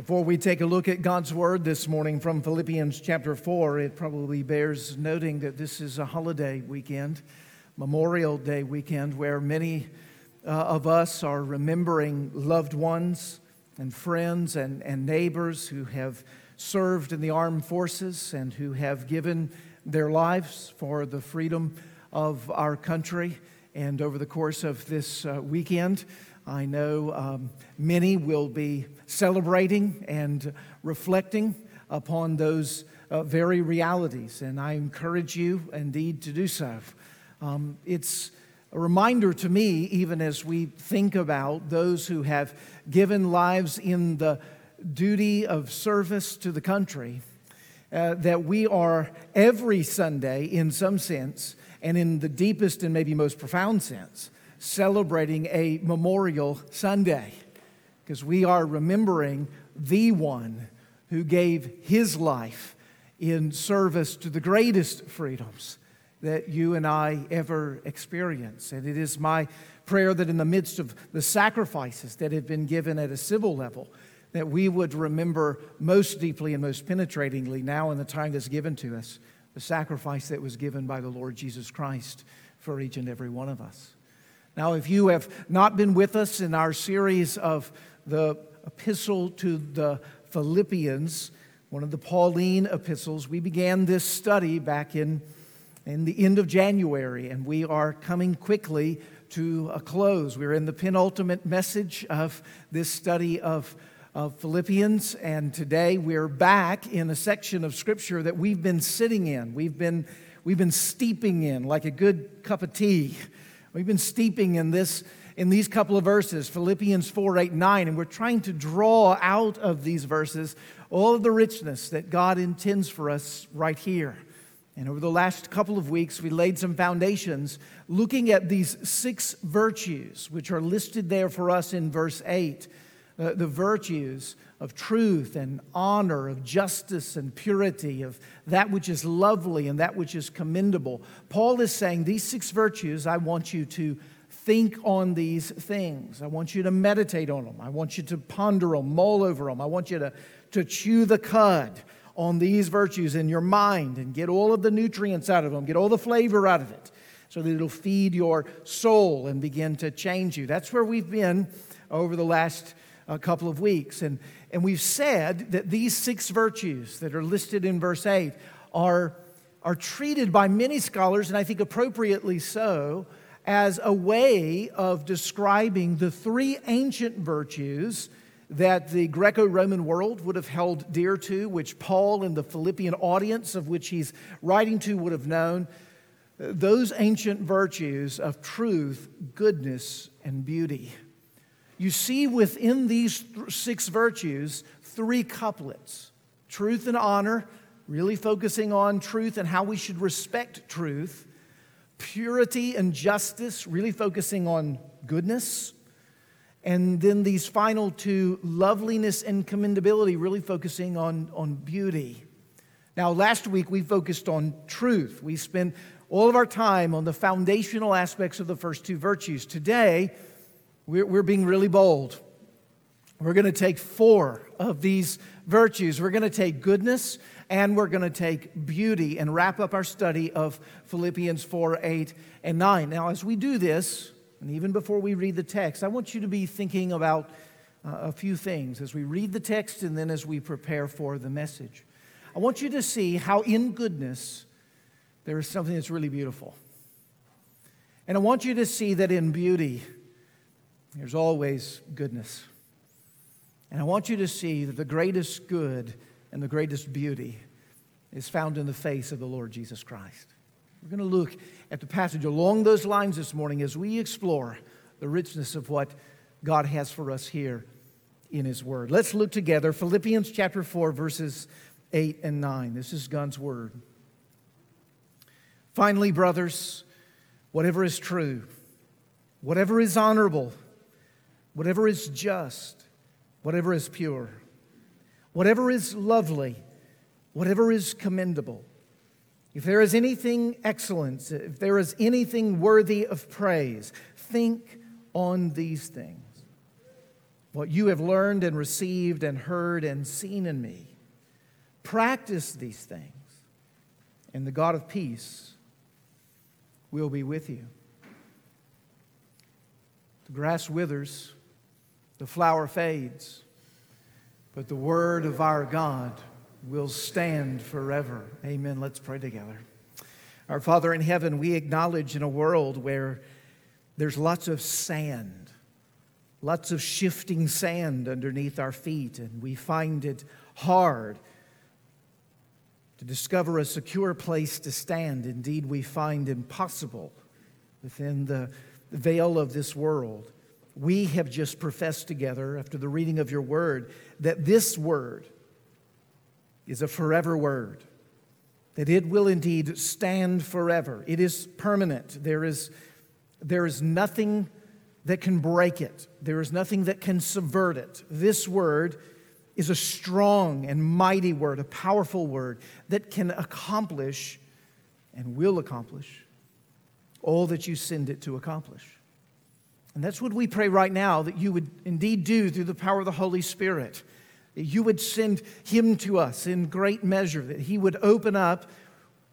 Before we take a look at God's Word this morning from Philippians chapter 4, it probably bears noting that this is a holiday weekend, Memorial Day weekend, where many uh, of us are remembering loved ones and friends and, and neighbors who have served in the armed forces and who have given their lives for the freedom of our country. And over the course of this uh, weekend, I know um, many will be celebrating and reflecting upon those uh, very realities, and I encourage you indeed to do so. Um, it's a reminder to me, even as we think about those who have given lives in the duty of service to the country, uh, that we are every Sunday, in some sense, and in the deepest and maybe most profound sense, celebrating a Memorial Sunday because we are remembering the one who gave his life in service to the greatest freedoms that you and I ever experience. And it is my prayer that in the midst of the sacrifices that have been given at a civil level, that we would remember most deeply and most penetratingly now in the time that's given to us the sacrifice that was given by the Lord Jesus Christ for each and every one of us. Now, if you have not been with us in our series of the epistle to the Philippians, one of the Pauline epistles, we began this study back in, in the end of January, and we are coming quickly to a close. We're in the penultimate message of this study of, of Philippians, and today we're back in a section of Scripture that we've been sitting in. We've been, we've been steeping in like a good cup of tea We've been steeping in this in these couple of verses, Philippians 4, 8, 9, and we're trying to draw out of these verses all of the richness that God intends for us right here. And over the last couple of weeks, we laid some foundations looking at these six virtues, which are listed there for us in verse 8 uh, the virtues of truth and honor, of justice and purity, of that which is lovely and that which is commendable. Paul is saying, These six virtues, I want you to think on these things. I want you to meditate on them. I want you to ponder them, mull over them. I want you to, to chew the cud on these virtues in your mind and get all of the nutrients out of them, get all the flavor out of it, so that it'll feed your soul and begin to change you. That's where we've been over the last a couple of weeks. And, and we've said that these six virtues that are listed in verse 8 are, are treated by many scholars, and I think appropriately so, as a way of describing the three ancient virtues that the Greco Roman world would have held dear to, which Paul and the Philippian audience of which he's writing to would have known. Those ancient virtues of truth, goodness, and beauty you see within these six virtues three couplets truth and honor, really focusing on truth and how we should respect truth, purity and justice, really focusing on goodness. And then these final two, loveliness and commendability, really focusing on, on beauty. Now, last week we focused on truth. We spent all of our time on the foundational aspects of the first two virtues. Today, we're, we're being really bold. We're going to take four of these virtues. We're going to take goodness and we're going to take beauty and wrap up our study of Philippians 4, 8, and 9. Now, as we do this, and even before we read the text, I want you to be thinking about uh, a few things as we read the text and then as we prepare for the message. I want you to see how in goodness there is something that's really beautiful. And I want you to see that in beauty, there's always goodness. And I want you to see that the greatest good and the greatest beauty is found in the face of the Lord Jesus Christ. We're going to look at the passage along those lines this morning as we explore the richness of what God has for us here in His Word. Let's look together Philippians chapter 4, verses 8 and 9. This is God's Word. Finally, brothers, whatever is true, whatever is honorable, whatever is just, whatever is pure, whatever is lovely, whatever is commendable, if there is anything excellent, if there is anything worthy of praise, think on these things. what you have learned and received and heard and seen in me. Practice these things, and the God of peace will be with you. The grass withers, the flower fades, but the word of our God will stand forever. Amen. Let's pray together. Our Father in heaven, we acknowledge in a world where there's lots of sand, lots of shifting sand underneath our feet, and we find it hard to discover a secure place to stand. Indeed, we find impossible within the veil of this world. We have just professed together, after the reading of your word, that this word is a forever word, that it will indeed stand forever. It is permanent. There is, there is nothing that can break it, there is nothing that can subvert it. This word is a strong and mighty word, a powerful word that can accomplish and will accomplish all that you send it to accomplish. And that's what we pray right now that you would indeed do through the power of the Holy Spirit. That you would send him to us in great measure, that he would open up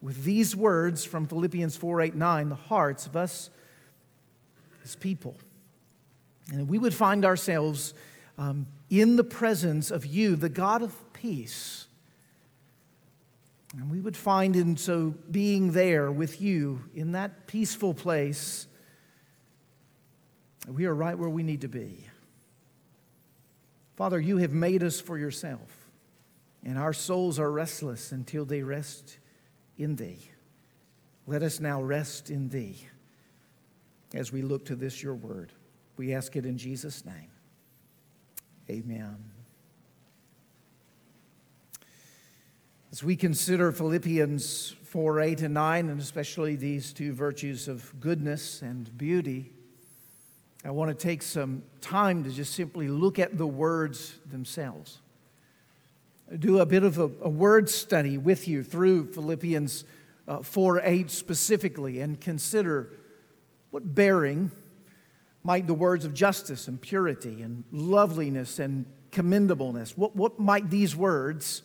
with these words from Philippians 4 8 9 the hearts of us as people. And we would find ourselves um, in the presence of you, the God of peace. And we would find in so being there with you in that peaceful place, we are right where we need to be. Father, you have made us for yourself, and our souls are restless until they rest in thee. Let us now rest in thee as we look to this, your word. We ask it in Jesus' name. Amen. As we consider Philippians 4 8 and 9, and especially these two virtues of goodness and beauty, I want to take some time to just simply look at the words themselves. Do a bit of a, a word study with you through Philippians uh, 4 8 specifically and consider what bearing might the words of justice and purity and loveliness and commendableness, what, what might these words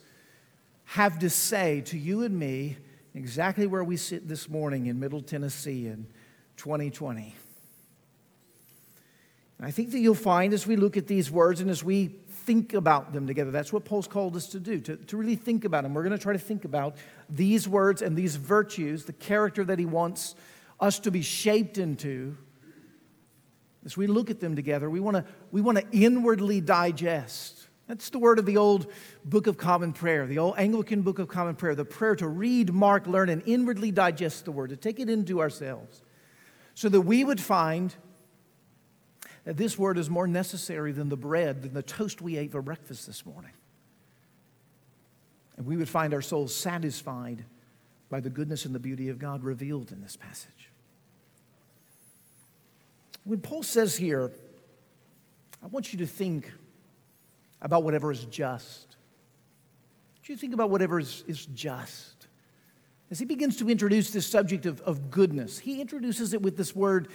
have to say to you and me exactly where we sit this morning in Middle Tennessee in 2020? And I think that you'll find as we look at these words and as we think about them together, that's what Paul's called us to do, to, to really think about them. We're going to try to think about these words and these virtues, the character that he wants us to be shaped into as we look at them together, we want to we want to inwardly digest. That's the word of the old Book of Common Prayer, the old Anglican Book of Common Prayer, the prayer to read, mark, learn, and inwardly digest the word, to take it into ourselves, so that we would find Uh, this word is more necessary than the bread, than the toast we ate for breakfast this morning. And we would find our souls satisfied by the goodness and the beauty of God revealed in this passage. When Paul says here, I want you to think about whatever is just. Do you think about whatever is, is just? As he begins to introduce this subject of, of goodness, he introduces it with this word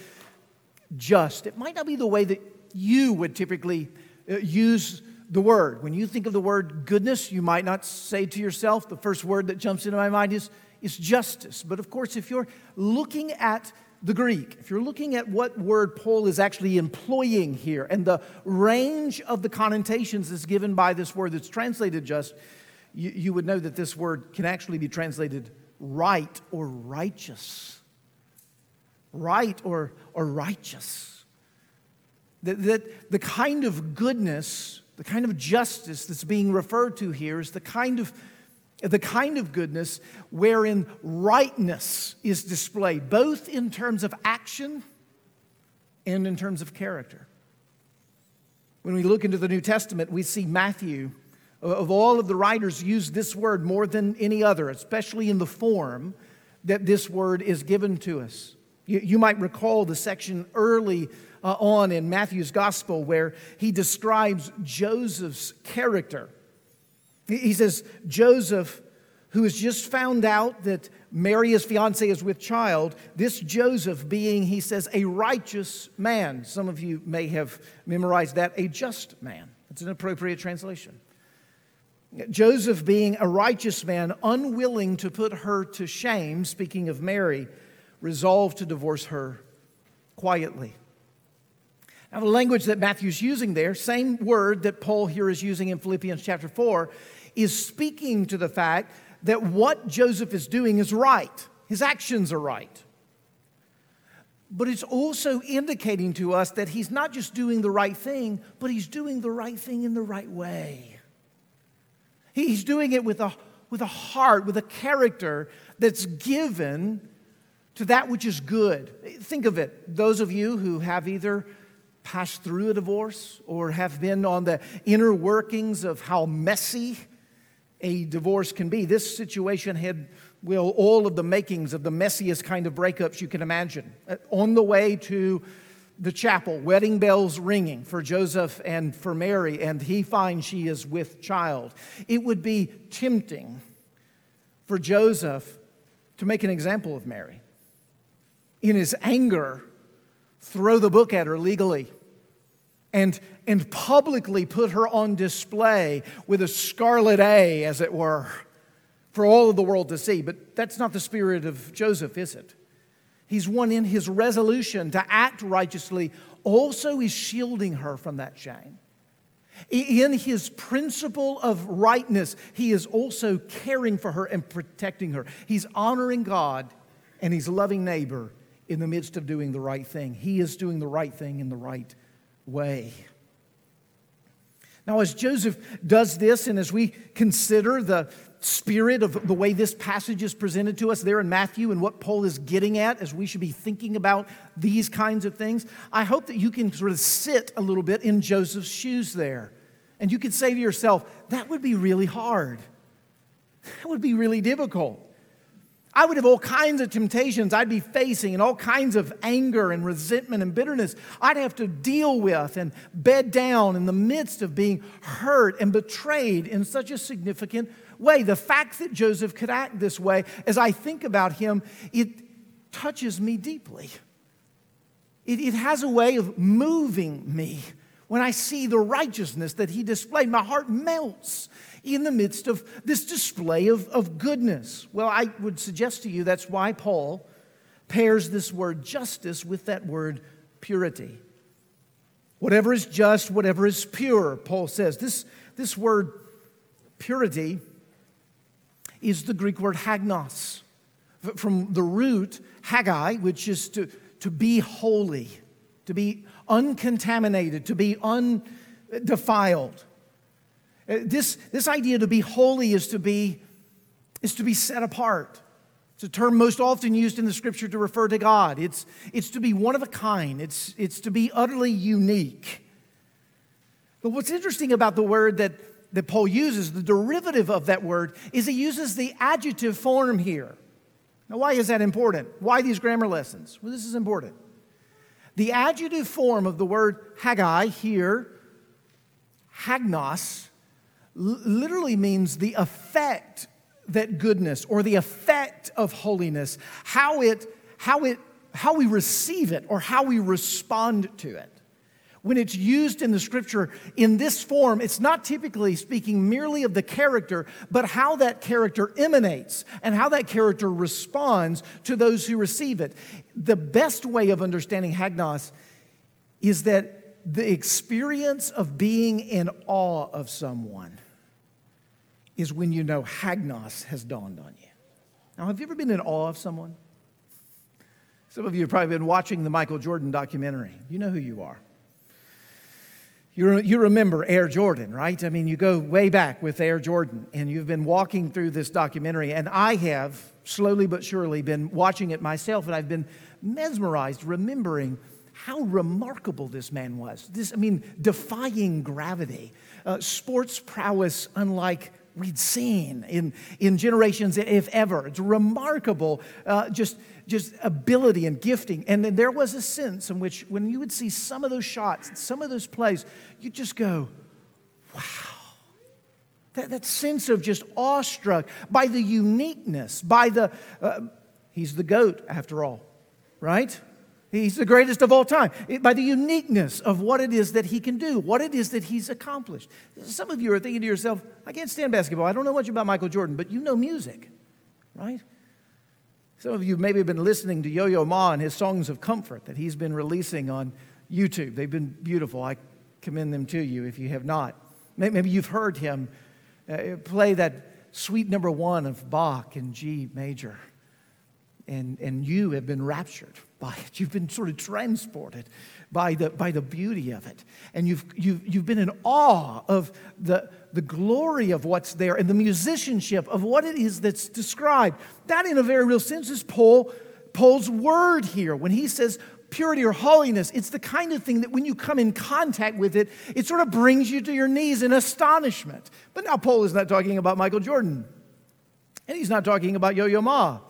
just. It might not be the way that you would typically uh, use the word. When you think of the word goodness, you might not say to yourself, the first word that jumps into my mind is, is justice. But of course, if you're looking at the Greek, if you're looking at what word Paul is actually employing here and the range of the connotations that's given by this word that's translated just, you, you would know that this word can actually be translated right or righteous. Right or, or righteous. That, that the kind of goodness, the kind of justice that's being referred to here is the kind of the kind of goodness wherein rightness is displayed, both in terms of action and in terms of character. When we look into the New Testament, we see Matthew, of all of the writers, use this word more than any other, especially in the form that this word is given to us. You, you might recall the section early uh, on in Matthew's gospel where he describes Joseph's character he says, Joseph, who has just found out that Mary, his is with child. This Joseph being, he says, a righteous man. Some of you may have memorized that, a just man. It's an appropriate translation. Joseph being a righteous man, unwilling to put her to shame, speaking of Mary, resolved to divorce her quietly. Now, the language that Matthew's using there, same word that Paul here is using in Philippians chapter 4, is speaking to the fact that what Joseph is doing is right. His actions are right. But it's also indicating to us that he's not just doing the right thing, but he's doing the right thing in the right way. He's doing it with a, with a heart, with a character that's given to that which is good. Think of it. Those of you who have either passed through a divorce or have been on the inner workings of how messy a divorce can be. This situation had, well, all of the makings of the messiest kind of breakups you can imagine. Uh, on the way to the chapel, wedding bells ringing for Joseph and for Mary, and he finds she is with child. It would be tempting for Joseph to make an example of Mary. In his anger, throw the book at her legally and, and publicly put her on display with a scarlet A, as it were, for all of the world to see. But that's not the spirit of Joseph, is it? He's one in his resolution to act righteously, also is shielding her from that shame. In his principle of rightness, he is also caring for her and protecting her. He's honoring God and he's loving neighbor in the midst of doing the right thing. He is doing the right thing in the right way. Now, as Joseph does this, and as we consider the spirit of the way this passage is presented to us there in Matthew and what Paul is getting at as we should be thinking about these kinds of things, I hope that you can sort of sit a little bit in Joseph's shoes there. And you can say to yourself, that would be really hard. That would be really difficult. I would have all kinds of temptations I'd be facing and all kinds of anger and resentment and bitterness I'd have to deal with and bed down in the midst of being hurt and betrayed in such a significant way. The fact that Joseph could act this way, as I think about him, it touches me deeply. It, it has a way of moving me when I see the righteousness that he displayed. My heart melts in the midst of this display of, of goodness. Well, I would suggest to you that's why Paul pairs this word justice with that word purity. Whatever is just, whatever is pure, Paul says. This, this word purity is the Greek word hagnos, from the root haggai, which is to, to be holy, to be uncontaminated, to be undefiled. Uh, this, this idea to be holy is to be, is to be set apart. It's a term most often used in the scripture to refer to God. It's, it's to be one of a kind, it's, it's to be utterly unique. But what's interesting about the word that, that Paul uses, the derivative of that word, is he uses the adjective form here. Now, why is that important? Why these grammar lessons? Well, this is important. The adjective form of the word haggai here, hagnos, literally means the effect that goodness or the effect of holiness, how it, how it, how we receive it or how we respond to it. When it's used in the scripture in this form, it's not typically speaking merely of the character, but how that character emanates and how that character responds to those who receive it. The best way of understanding Hagnos is that the experience of being in awe of someone is when you know Hagnos has dawned on you. Now, have you ever been in awe of someone? Some of you have probably been watching the Michael Jordan documentary. You know who you are. You, you remember Air Jordan, right? I mean, you go way back with Air Jordan, and you've been walking through this documentary, and I have slowly but surely been watching it myself, and I've been mesmerized, remembering how remarkable this man was. This, I mean, defying gravity, uh, sports prowess unlike we'd seen in, in generations, if ever. It's remarkable, uh, just, just ability and gifting. And then there was a sense in which, when you would see some of those shots, some of those plays, you'd just go, wow, That, that sense of just awestruck by the uniqueness, by the, uh, he's the goat after all, right? He's the greatest of all time by the uniqueness of what it is that he can do, what it is that he's accomplished. Some of you are thinking to yourself, I can't stand basketball. I don't know much about Michael Jordan, but you know music, right? Some of you maybe have been listening to Yo Yo Ma and his songs of comfort that he's been releasing on YouTube. They've been beautiful. I commend them to you if you have not. Maybe you've heard him uh, play that suite number one of Bach in G major, and, and you have been raptured by it. You've been sort of transported by the, by the beauty of it. And you've, you've, you've been in awe of the, the glory of what's there and the musicianship of what it is that's described. That, in a very real sense, is Paul, Paul's word here. When he says purity or holiness, it's the kind of thing that when you come in contact with it, it sort of brings you to your knees in astonishment. But now, Paul is not talking about Michael Jordan, and he's not talking about Yo Yo Ma.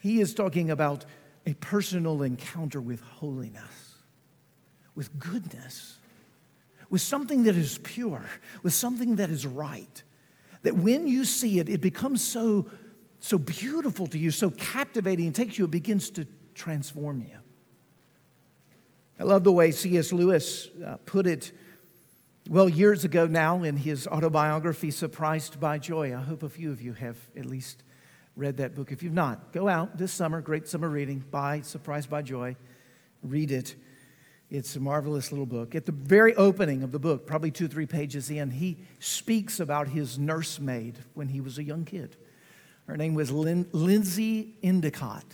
He is talking about a personal encounter with holiness, with goodness, with something that is pure, with something that is right. That when you see it, it becomes so, so beautiful to you, so captivating, it takes you, it begins to transform you. I love the way C.S. Lewis uh, put it, well, years ago now in his autobiography, Surprised by Joy. I hope a few of you have at least read that book. If you've not, go out this summer, great summer reading, buy Surprised by Joy, read it. It's a marvelous little book. At the very opening of the book, probably two, three pages in, he speaks about his nursemaid when he was a young kid. Her name was Lin- Lindsay Endicott.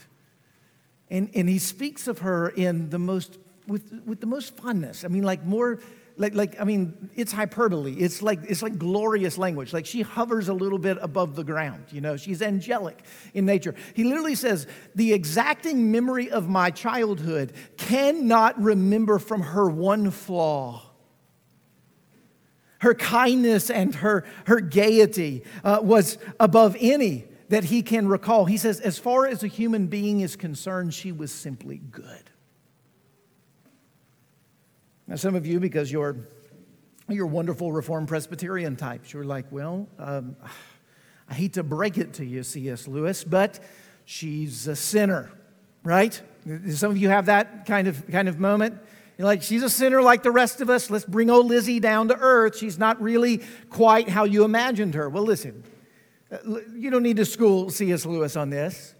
And, and he speaks of her in the most, with, with the most fondness. I mean, like more like, like I mean, it's hyperbole. It's like, it's like glorious language. Like she hovers a little bit above the ground, you know, she's angelic in nature. He literally says, The exacting memory of my childhood cannot remember from her one flaw. Her kindness and her, her gaiety uh, was above any that he can recall. He says, as far as a human being is concerned, she was simply good. Now, some of you, because you're, you're wonderful Reformed Presbyterian types, you're like, well, um, I hate to break it to you, C.S. Lewis, but she's a sinner, right? Some of you have that kind of, kind of moment. You're like, she's a sinner like the rest of us. Let's bring old Lizzie down to earth. She's not really quite how you imagined her. Well, listen, uh, you don't need to school C.S. Lewis on this.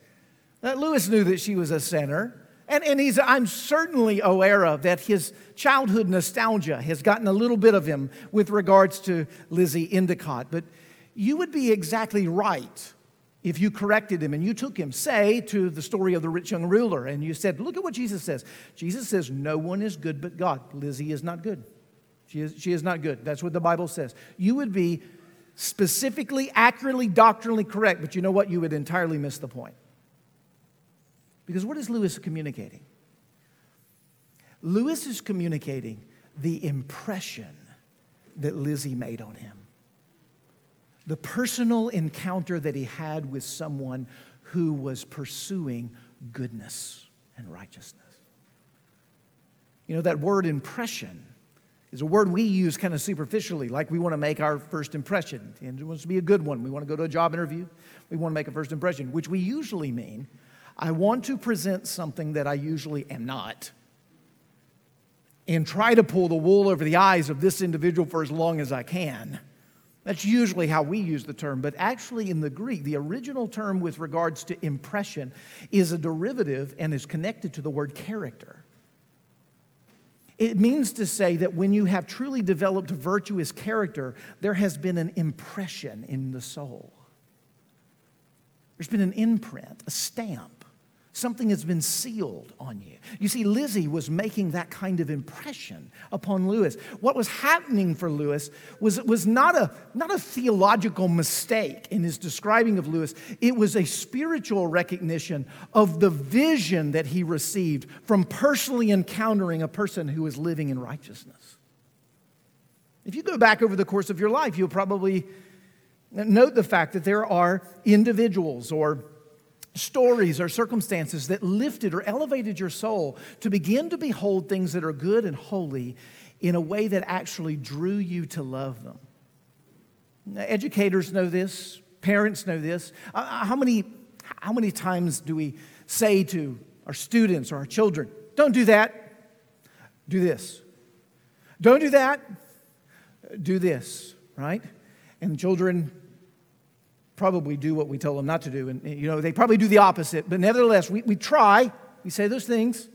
Uh, Lewis knew that she was a sinner. And, and he's, I'm certainly aware of that his childhood nostalgia has gotten a little bit of him with regards to Lizzie Endicott. But you would be exactly right if you corrected him and you took him, say, to the story of the rich young ruler, and you said, Look at what Jesus says. Jesus says, No one is good but God. Lizzie is not good. She is, she is not good. That's what the Bible says. You would be specifically, accurately, doctrinally correct, but you know what? You would entirely miss the point. Because what is Lewis communicating? Lewis is communicating the impression that Lizzie made on him, the personal encounter that he had with someone who was pursuing goodness and righteousness. You know, that word impression is a word we use kind of superficially, like we want to make our first impression. And it wants to be a good one. We want to go to a job interview, we want to make a first impression, which we usually mean I want to present something that I usually am not and try to pull the wool over the eyes of this individual for as long as I can. That's usually how we use the term, but actually, in the Greek, the original term with regards to impression is a derivative and is connected to the word character. It means to say that when you have truly developed virtuous character, there has been an impression in the soul. There's been an imprint, a stamp. Something has been sealed on you. You see, Lizzie was making that kind of impression upon Lewis. What was happening for Lewis was, was not, a, not a theological mistake in his describing of Lewis, it was a spiritual recognition of the vision that he received from personally encountering a person who was living in righteousness. If you go back over the course of your life, you'll probably note the fact that there are individuals or stories or circumstances that lifted or elevated your soul to begin to behold things that are good and holy in a way that actually drew you to love them. Educators know this, parents know this. Uh, uh, how, many, how many times do we say to our students or our children, don't do that, do this? Don't do that, do this, right? And children probably do what we tell them not to do. And, you know, they probably do the opposite. But nevertheless, we, we try, we say those things,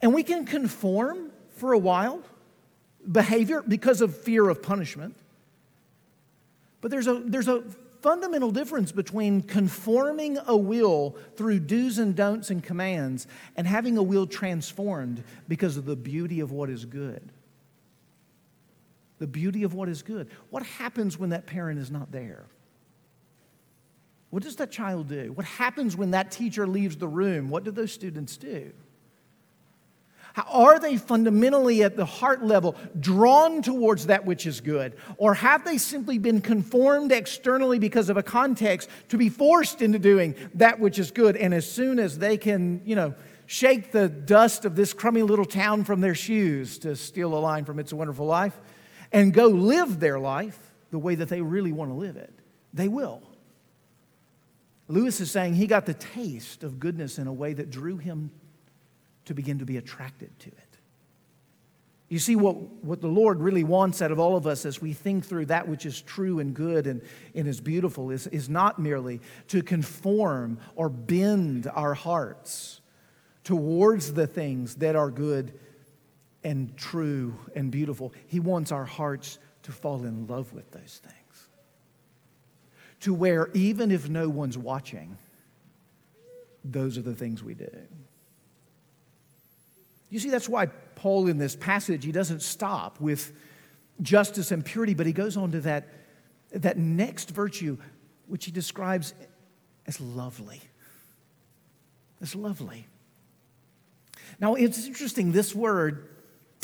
and we can conform for a while behavior because of fear of punishment. But there's a, there's a fundamental difference between conforming a will through do's and don'ts and commands and having a will transformed because of the beauty of what is good. The beauty of what is good. What happens when that parent is not there? What does that child do? What happens when that teacher leaves the room? What do those students do? Are they fundamentally at the heart level drawn towards that which is good? Or have they simply been conformed externally because of a context to be forced into doing that which is good? And as soon as they can, you know, shake the dust of this crummy little town from their shoes, to steal a line from It's a Wonderful Life, and go live their life the way that they really want to live it, they will. Lewis is saying he got the taste of goodness in a way that drew him to begin to be attracted to it. You see, what, what the Lord really wants out of all of us as we think through that which is true and good and, and is beautiful is, is not merely to conform or bend our hearts towards the things that are good and true and beautiful. He wants our hearts to fall in love with those things. To where even if no one's watching, those are the things we do. You see, that's why Paul in this passage, he doesn't stop with justice and purity, but he goes on to that, that next virtue, which he describes as lovely. As lovely. Now, it's interesting, this word,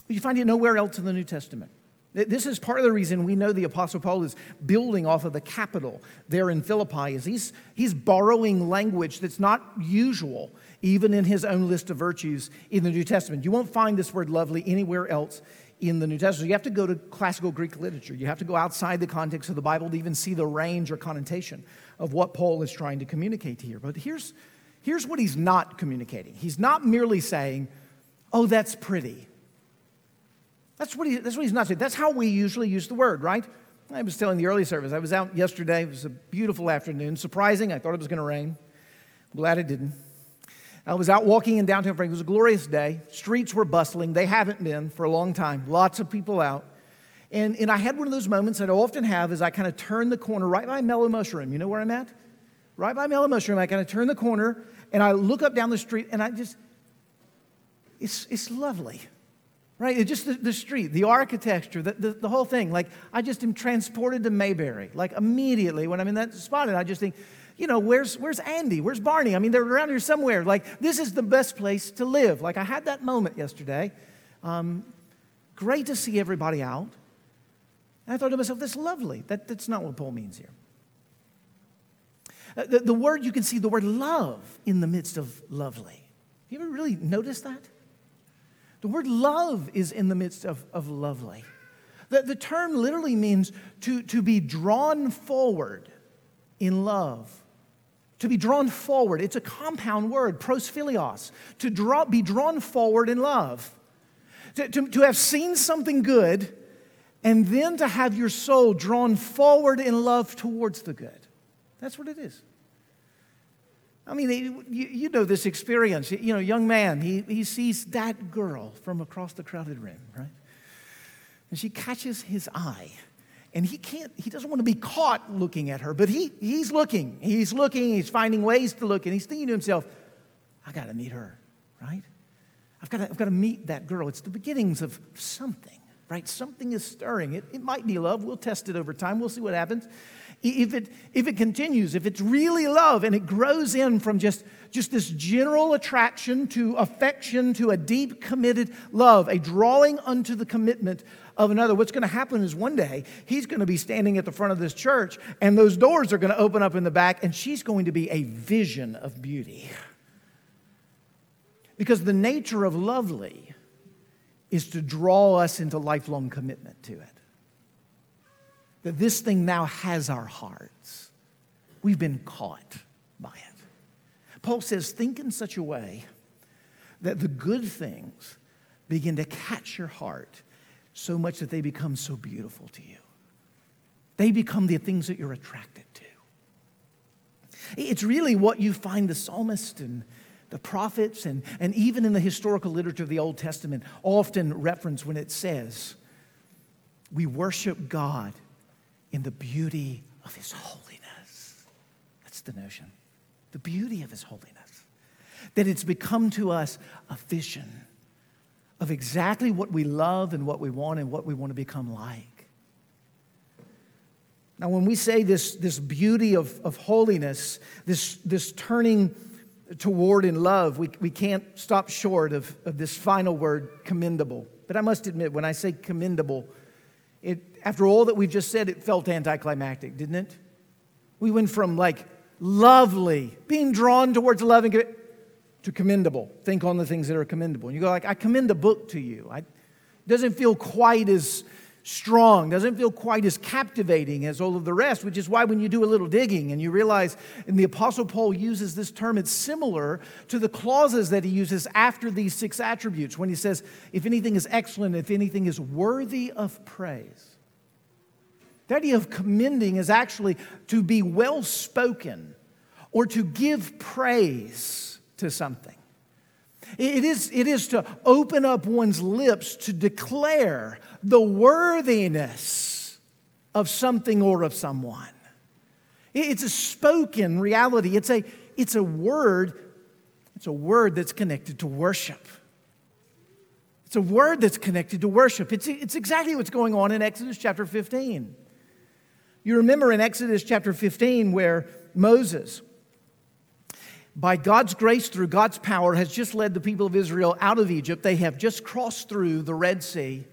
you find it nowhere else in the New Testament. This is part of the reason we know the Apostle Paul is building off of the capital there in Philippi, is he's, he's borrowing language that's not usual even in his own list of virtues in the New Testament. You won't find this word lovely anywhere else in the New Testament. You have to go to classical Greek literature. You have to go outside the context of the Bible to even see the range or connotation of what Paul is trying to communicate here. But here's, here's what he's not communicating he's not merely saying, oh, that's pretty. That's what, he, that's what he's not saying. That's how we usually use the word, right? I was telling the early service. I was out yesterday. It was a beautiful afternoon. Surprising. I thought it was going to rain. Glad it didn't. I was out walking in downtown Franklin. It was a glorious day. Streets were bustling. They haven't been for a long time. Lots of people out. And, and I had one of those moments that I often have as I kind of turn the corner right by Mellow Mushroom. You know where I'm at? Right by Mellow Mushroom. I kind of turn the corner and I look up down the street and I just, it's, it's lovely. Right? It's just the, the street, the architecture, the, the, the whole thing. Like, I just am transported to Mayberry. Like, immediately when I'm in that spot, and I just think, you know, where's, where's Andy? Where's Barney? I mean, they're around here somewhere. Like, this is the best place to live. Like, I had that moment yesterday. Um, great to see everybody out. And I thought to myself, that's lovely. That, that's not what Paul means here. Uh, the, the word, you can see the word love in the midst of lovely. You ever really noticed that? The word love is in the midst of, of lovely. The, the term literally means to, to be drawn forward in love to be drawn forward. It's a compound word, prosphilios, to draw, be drawn forward in love. To, to, to have seen something good and then to have your soul drawn forward in love towards the good. That's what it is. I mean, you, you know this experience. You know, young man, he, he sees that girl from across the crowded room, right? And she catches his eye. And he can't he doesn't want to be caught looking at her but he he's looking. He's looking. He's finding ways to look. And he's thinking to himself i got to meet her right? I've got to, I've got to meet that girl. It's the beginnings of something right? Something is stirring. It, it might be love. We'll test it over time. We'll see what happens if it if it continues if it's really love and it grows in from just just this general attraction to affection to a deep committed love a drawing unto the commitment of another. What's going to happen is one day he's going to be standing at the front of this church, and those doors are going to open up in the back, and she's going to be a vision of beauty. Because the nature of lovely is to draw us into lifelong commitment to it. That this thing now has our hearts. We've been caught by it. Paul says, think in such a way that the good things begin to catch your heart so much that they become so beautiful to you. They become the things that you're attracted to. It's really what you find the psalmist and the prophets and, and even in the historical literature of the Old Testament often reference when it says, We worship God in the beauty of his holiness. That's the notion. The beauty of his holiness. That it's become to us a vision of exactly what we love and what we want and what we want to become like. Now, when we say this, this beauty of, of holiness, this, this turning toward in love, we, we can't stop short of, of this final word, commendable. But I must admit, when I say commendable, it, after all that we've just said, it felt anticlimactic, didn't it? We went from like lovely, being drawn towards loving to commendable. Think on the things that are commendable. And you go like, I commend a book to you. I, it doesn't feel quite as strong, doesn't feel quite as captivating as all of the rest, which is why when you do a little digging and you realize, and the Apostle Paul uses this term, it's similar to the clauses that he uses after these six attributes when he says, if anything is excellent, if anything is worthy of praise. The idea of commending is actually to be well spoken or to give praise to something. It is, it is to open up one's lips to declare the worthiness of something or of someone. It's a spoken reality. It's a, it's a word, it's a word that's connected to worship. It's a word that's connected to worship. It's, it's exactly what's going on in Exodus chapter 15. You remember in Exodus chapter 15 where Moses, by God's grace, through God's power, has just led the people of Israel out of Egypt. They have just crossed through the Red Sea.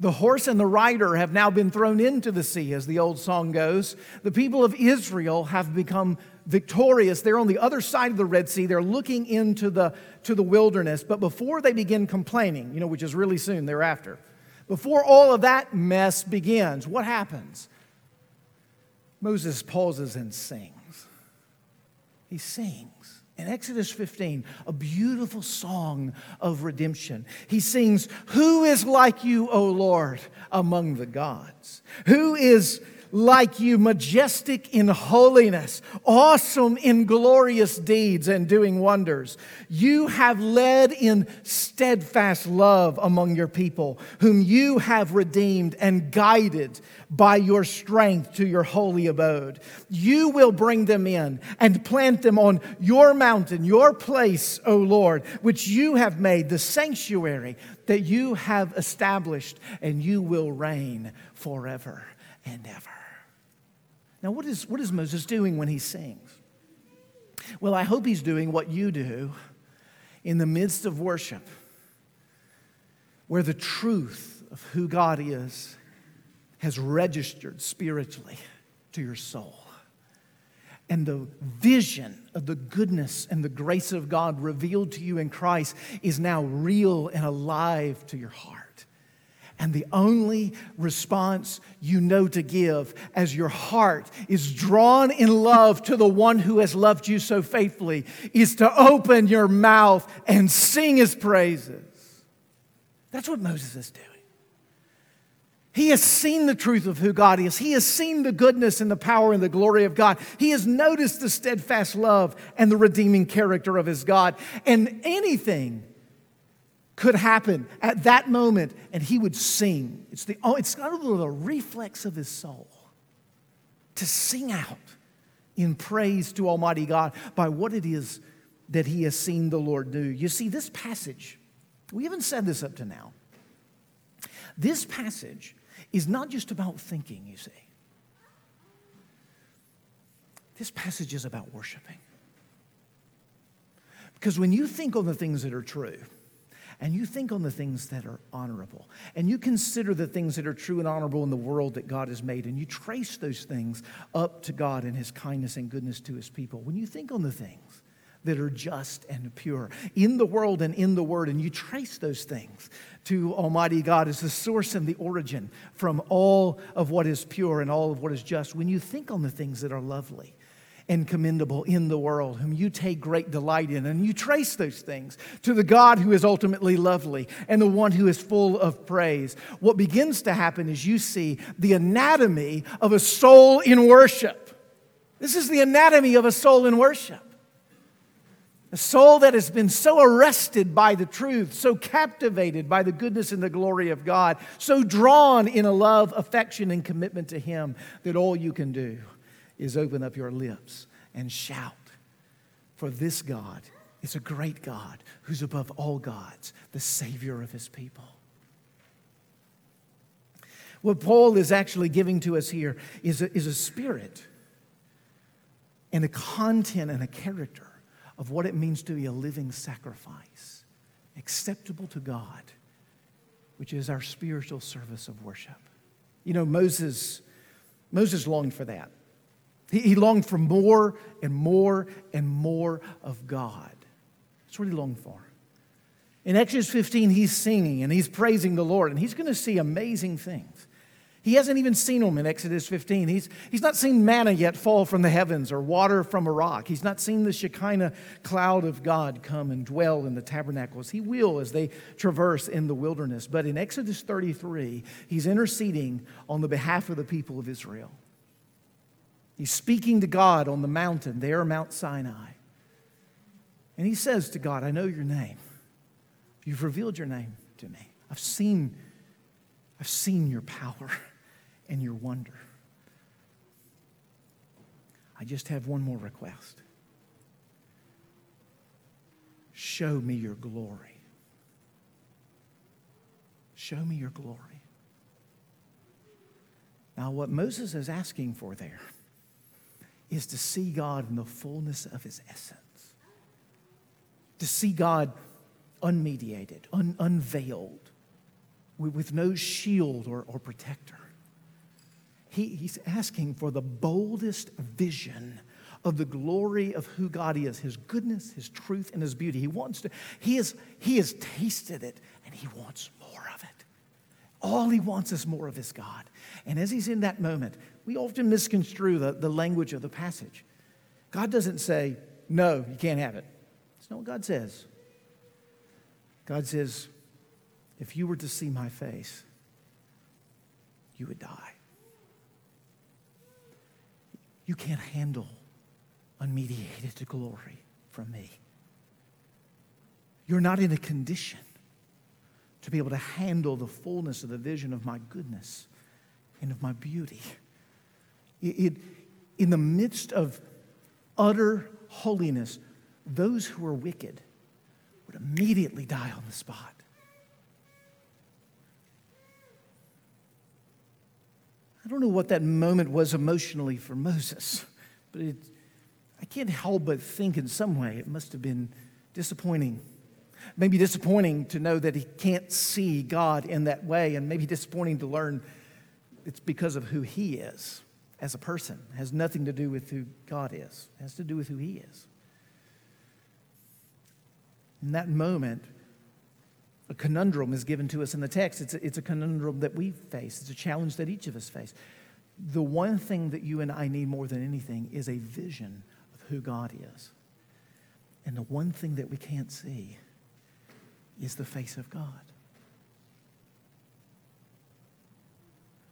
The horse and the rider have now been thrown into the sea, as the old song goes. The people of Israel have become victorious. They're on the other side of the Red Sea. They're looking into the, to the wilderness. But before they begin complaining, you know, which is really soon thereafter, before all of that mess begins, what happens? Moses pauses and sings. He sings in Exodus 15, a beautiful song of redemption. He sings, Who is like you, O Lord, among the gods? Who is like you, majestic in holiness, awesome in glorious deeds and doing wonders. You have led in steadfast love among your people, whom you have redeemed and guided by your strength to your holy abode. You will bring them in and plant them on your mountain, your place, O Lord, which you have made, the sanctuary that you have established, and you will reign forever and ever. Now, what is, what is Moses doing when he sings? Well, I hope he's doing what you do in the midst of worship, where the truth of who God is has registered spiritually to your soul. And the vision of the goodness and the grace of God revealed to you in Christ is now real and alive to your heart. And the only response you know to give as your heart is drawn in love to the one who has loved you so faithfully is to open your mouth and sing his praises. That's what Moses is doing. He has seen the truth of who God is. He has seen the goodness and the power and the glory of God. He has noticed the steadfast love and the redeeming character of his God. And anything could happen at that moment and he would sing. It's, the, oh, it's kind of the reflex of his soul to sing out in praise to Almighty God by what it is that he has seen the Lord do. You see, this passage, we haven't said this up to now. This passage is not just about thinking, you see. This passage is about worshiping. Because when you think on the things that are true, and you think on the things that are honorable, and you consider the things that are true and honorable in the world that God has made, and you trace those things up to God and His kindness and goodness to His people, when you think on the things that are just and pure in the world and in the Word. And you trace those things to Almighty God as the source and the origin from all of what is pure and all of what is just. When you think on the things that are lovely, and commendable in the world, whom you take great delight in. And you trace those things to the God who is ultimately lovely and the one who is full of praise. What begins to happen is you see the anatomy of a soul in worship. This is the anatomy of a soul in worship. A soul that has been so arrested by the truth, so captivated by the goodness and the glory of God, so drawn in a love, affection, and commitment to Him that all you can do is open up your lips and shout. For this God is a great God who's above all gods, the Savior of His people. What Paul is actually giving to us here is a, is a spirit and a content and a character of what it means to be a living sacrifice, acceptable to God, which is our spiritual service of worship. You know, Moses, Moses longed for that. He, he longed for more and more and more of God. That's what he longed for. In Exodus 15, he's singing and he's praising the Lord, and he's going to see amazing things. He hasn't even seen them in Exodus 15. He's, he's not seen manna yet fall from the heavens or water from a rock. He's not seen the Shekinah cloud of God come and dwell in the tabernacles. He will as they traverse in the wilderness. But in Exodus 33, he's interceding on the behalf of the people of Israel. He's speaking to God on the mountain there, Mount Sinai. And he says to God, I know your name. You've revealed your name to me. I've seen, I've seen your power and your wonder. I just have one more request. Show me your glory. Show me your glory. Now, what Moses is asking for there is to see God in the fullness of his essence, to see God unmediated, un- unveiled, with, with no shield or, or protector. He, he's asking for the boldest vision of the glory of who God is, his goodness, his truth, and his beauty. He wants to, he, is, he has tasted it and he wants more of it. All he wants is more of his God. And as he's in that moment, we often misconstrue the, the language of the passage. God doesn't say, no, you can't have it. That's not what God says. God says, if you were to see my face, you would die. You can't handle unmediated glory from me. You're not in a condition to be able to handle the fullness of the vision of my goodness and of my beauty. It, in the midst of utter holiness, those who are wicked would immediately die on the spot. I don't know what that moment was emotionally for Moses, but it, I can't help but think in some way it must have been disappointing. Maybe disappointing to know that he can't see God in that way, and maybe disappointing to learn it's because of who he is as a person. It has nothing to do with who God is, it has to do with who he is. In that moment, a conundrum is given to us in the text. It's a, it's a conundrum that we face, it's a challenge that each of us face. The one thing that you and I need more than anything is a vision of who God is. And the one thing that we can't see is the face of God.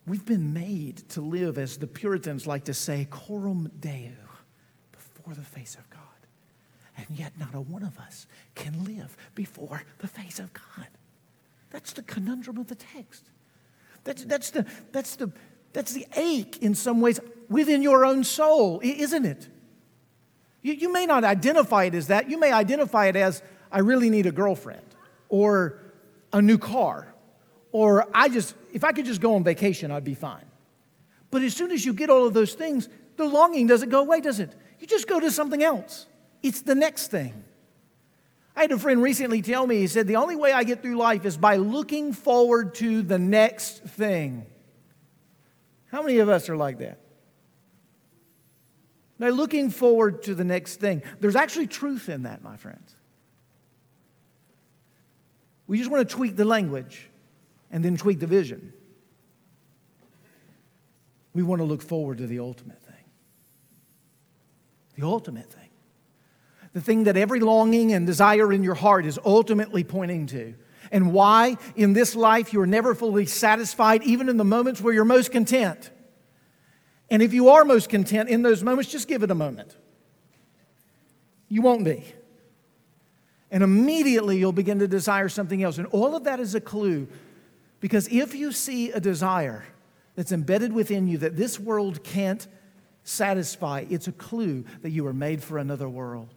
We've been made to live, as the Puritans like to say, coram deo, before the face of God. And yet, not a one of us can live before the face of God. That's the conundrum of the text. That's, that's, the, that's, the, that's the ache, in some ways, within your own soul, isn't it? You, you may not identify it as that. You may identify it as, I really need a girlfriend, or a new car, or I just, if I could just go on vacation, I'd be fine. But as soon as you get all of those things, the longing doesn't go away, does it? You just go to something else. It's the next thing. I had a friend recently tell me, he said, the only way I get through life is by looking forward to the next thing. How many of us are like that? Now, looking forward to the next thing, there's actually truth in that, my friends. We just want to tweak the language and then tweak the vision. We want to look forward to the ultimate thing. The ultimate thing. The thing that every longing and desire in your heart is ultimately pointing to. And why in this life you are never fully satisfied, even in the moments where you're most content. And if you are most content in those moments, just give it a moment. You won't be. And immediately you'll begin to desire something else. And all of that is a clue because if you see a desire that's embedded within you that this world can't satisfy, it's a clue that you are made for another world.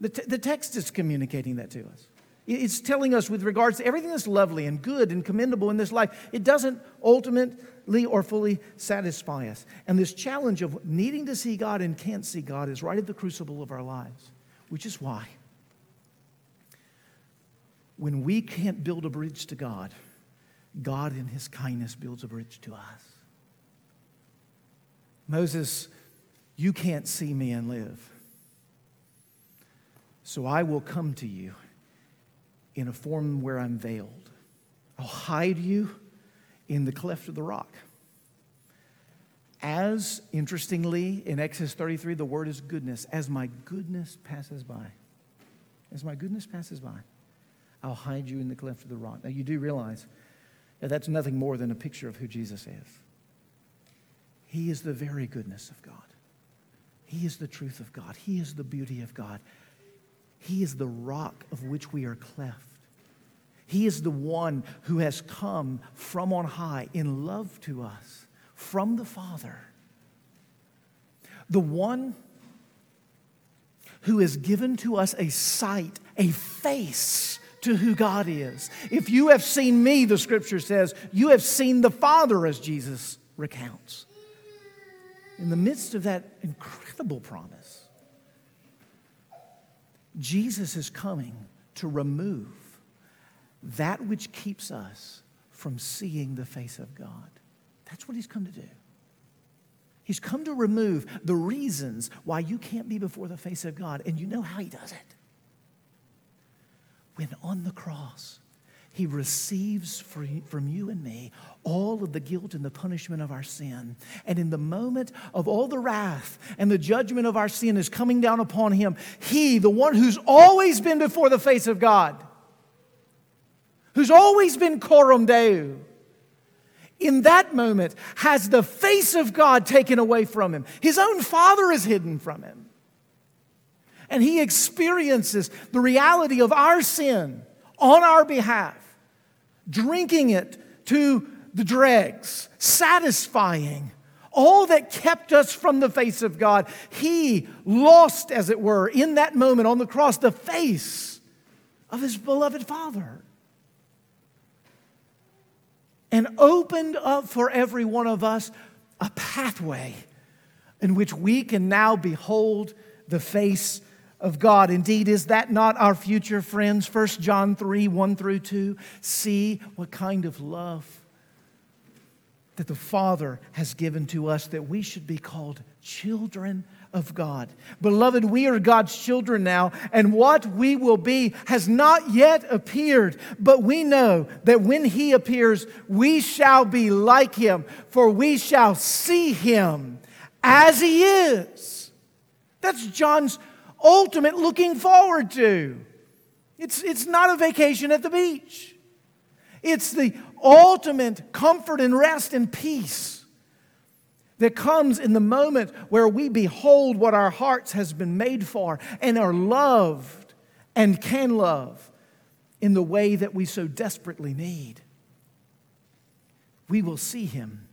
The, t- the text is communicating that to us. It's telling us with regards to everything that's lovely and good and commendable in this life, it doesn't ultimately or fully satisfy us. And this challenge of needing to see God and can't see God is right at the crucible of our lives, which is why when we can't build a bridge to God, God in his kindness builds a bridge to us. Moses, you can't see me and live. So I will come to you in a form where I'm veiled. I'll hide you in the cleft of the rock. As, interestingly, in Exodus 33, the word is goodness. As my goodness passes by. As my goodness passes by, I'll hide you in the cleft of the rock. Now, you do realize that that's nothing more than a picture of who Jesus is. He is the very goodness of God, He is the truth of God, He is the beauty of God. He is the rock of which we are cleft. He is the one who has come from on high in love to us from the Father. The one who has given to us a sight, a face to who God is. If you have seen me, the scripture says, you have seen the Father, as Jesus recounts. In the midst of that incredible promise, Jesus is coming to remove that which keeps us from seeing the face of God. That's what he's come to do. He's come to remove the reasons why you can't be before the face of God. And you know how he does it? When on the cross, he receives from you and me all of the guilt and the punishment of our sin. And in the moment of all the wrath and the judgment of our sin is coming down upon him, he, the one who's always been before the face of God, who's always been coram deo, in that moment has the face of God taken away from him. His own father is hidden from him. And he experiences the reality of our sin on our behalf drinking it to the dregs, satisfying all that kept us from the face of God. He lost, as it were, in that moment on the cross, the face of his beloved Father. And opened up for every one of us a pathway in which we can now behold the face of God. Indeed, is that not our future, friends? 1 John 3 1 through 2. See what kind of love that the Father has given to us that we should be called children of God. Beloved, we are God's children now, and what we will be has not yet appeared, but we know that when He appears, we shall be like Him, for we shall see Him as He is. That's John's ultimate looking forward to. It's, it's not a vacation at the beach, it's the ultimate comfort and rest and peace that comes in the moment where we behold what our hearts has been made for and are loved and can love in the way that we so desperately need. We will see him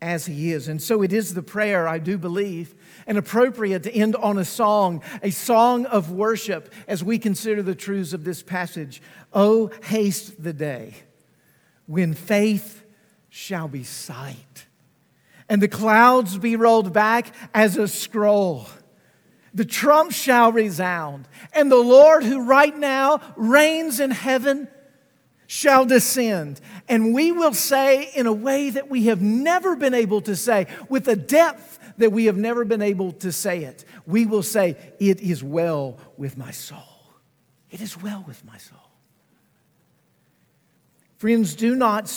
as he is. And so it is the prayer, I do believe, and appropriate to end on a song, a song of worship as we consider the truths of this passage. Oh, haste the day when faith shall be sight, and the clouds be rolled back as a scroll. The trump shall resound, and the Lord who right now reigns in heaven shall descend. And we will say in a way that we have never been able to say, with a depth that we have never been able to say it. We will say, It is well with my soul. It is well with my soul. Friends, do not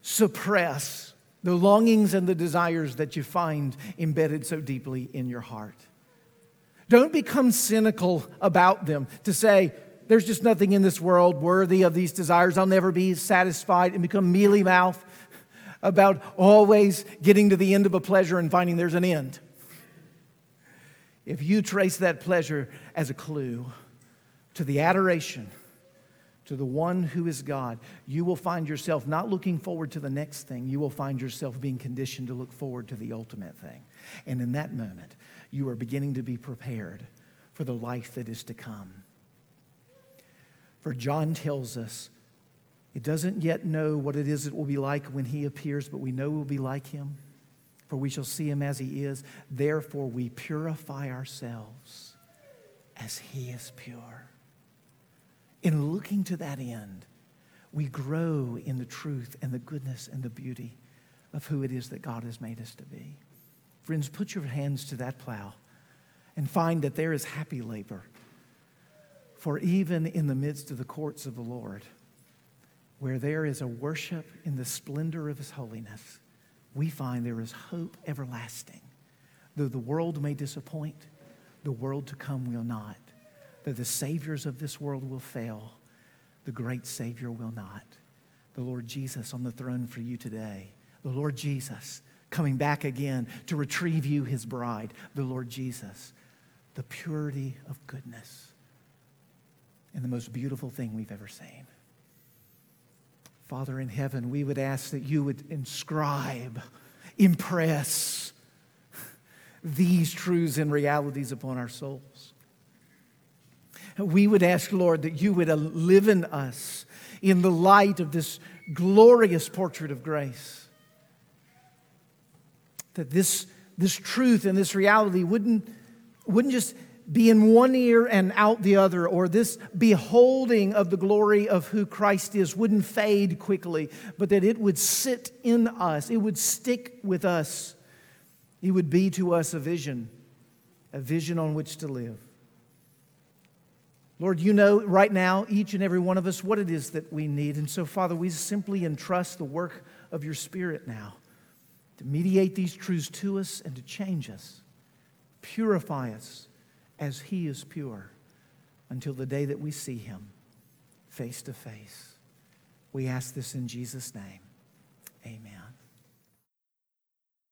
suppress the longings and the desires that you find embedded so deeply in your heart. Don't become cynical about them to say, there's just nothing in this world worthy of these desires. I'll never be satisfied and become mealy mouth about always getting to the end of a pleasure and finding there's an end. If you trace that pleasure as a clue to the adoration, to the one who is God, you will find yourself not looking forward to the next thing. You will find yourself being conditioned to look forward to the ultimate thing. And in that moment, you are beginning to be prepared for the life that is to come. For John tells us it doesn't yet know what it is it will be like when he appears, but we know we'll be like him, for we shall see him as he is. Therefore, we purify ourselves as he is pure. In looking to that end, we grow in the truth and the goodness and the beauty of who it is that God has made us to be. Friends, put your hands to that plow and find that there is happy labor for even in the midst of the courts of the Lord, where there is a worship in the splendor of his holiness, we find there is hope everlasting. Though the world may disappoint, the world to come will not. Though the saviors of this world will fail, the great Savior will not. The Lord Jesus on the throne for you today. The Lord Jesus coming back again to retrieve you, his bride. The Lord Jesus, the purity of goodness and the most beautiful thing we've ever seen. Father in heaven, we would ask that you would inscribe, impress these truths and realities upon our souls. We would ask, Lord, that you would live in us in the light of this glorious portrait of grace. That this, this truth and this reality wouldn't, wouldn't just be in one ear and out the other, or this beholding of the glory of who Christ is wouldn't fade quickly, but that it would sit in us, it would stick with us. It would be to us a vision, a vision on which to live. Lord, you know right now, each and every one of us, what it is that we need. And so, Father, we simply entrust the work of your Spirit now to mediate these truths to us and to change us, purify us as he is pure until the day that we see him face to face. We ask this in Jesus' name. Amen.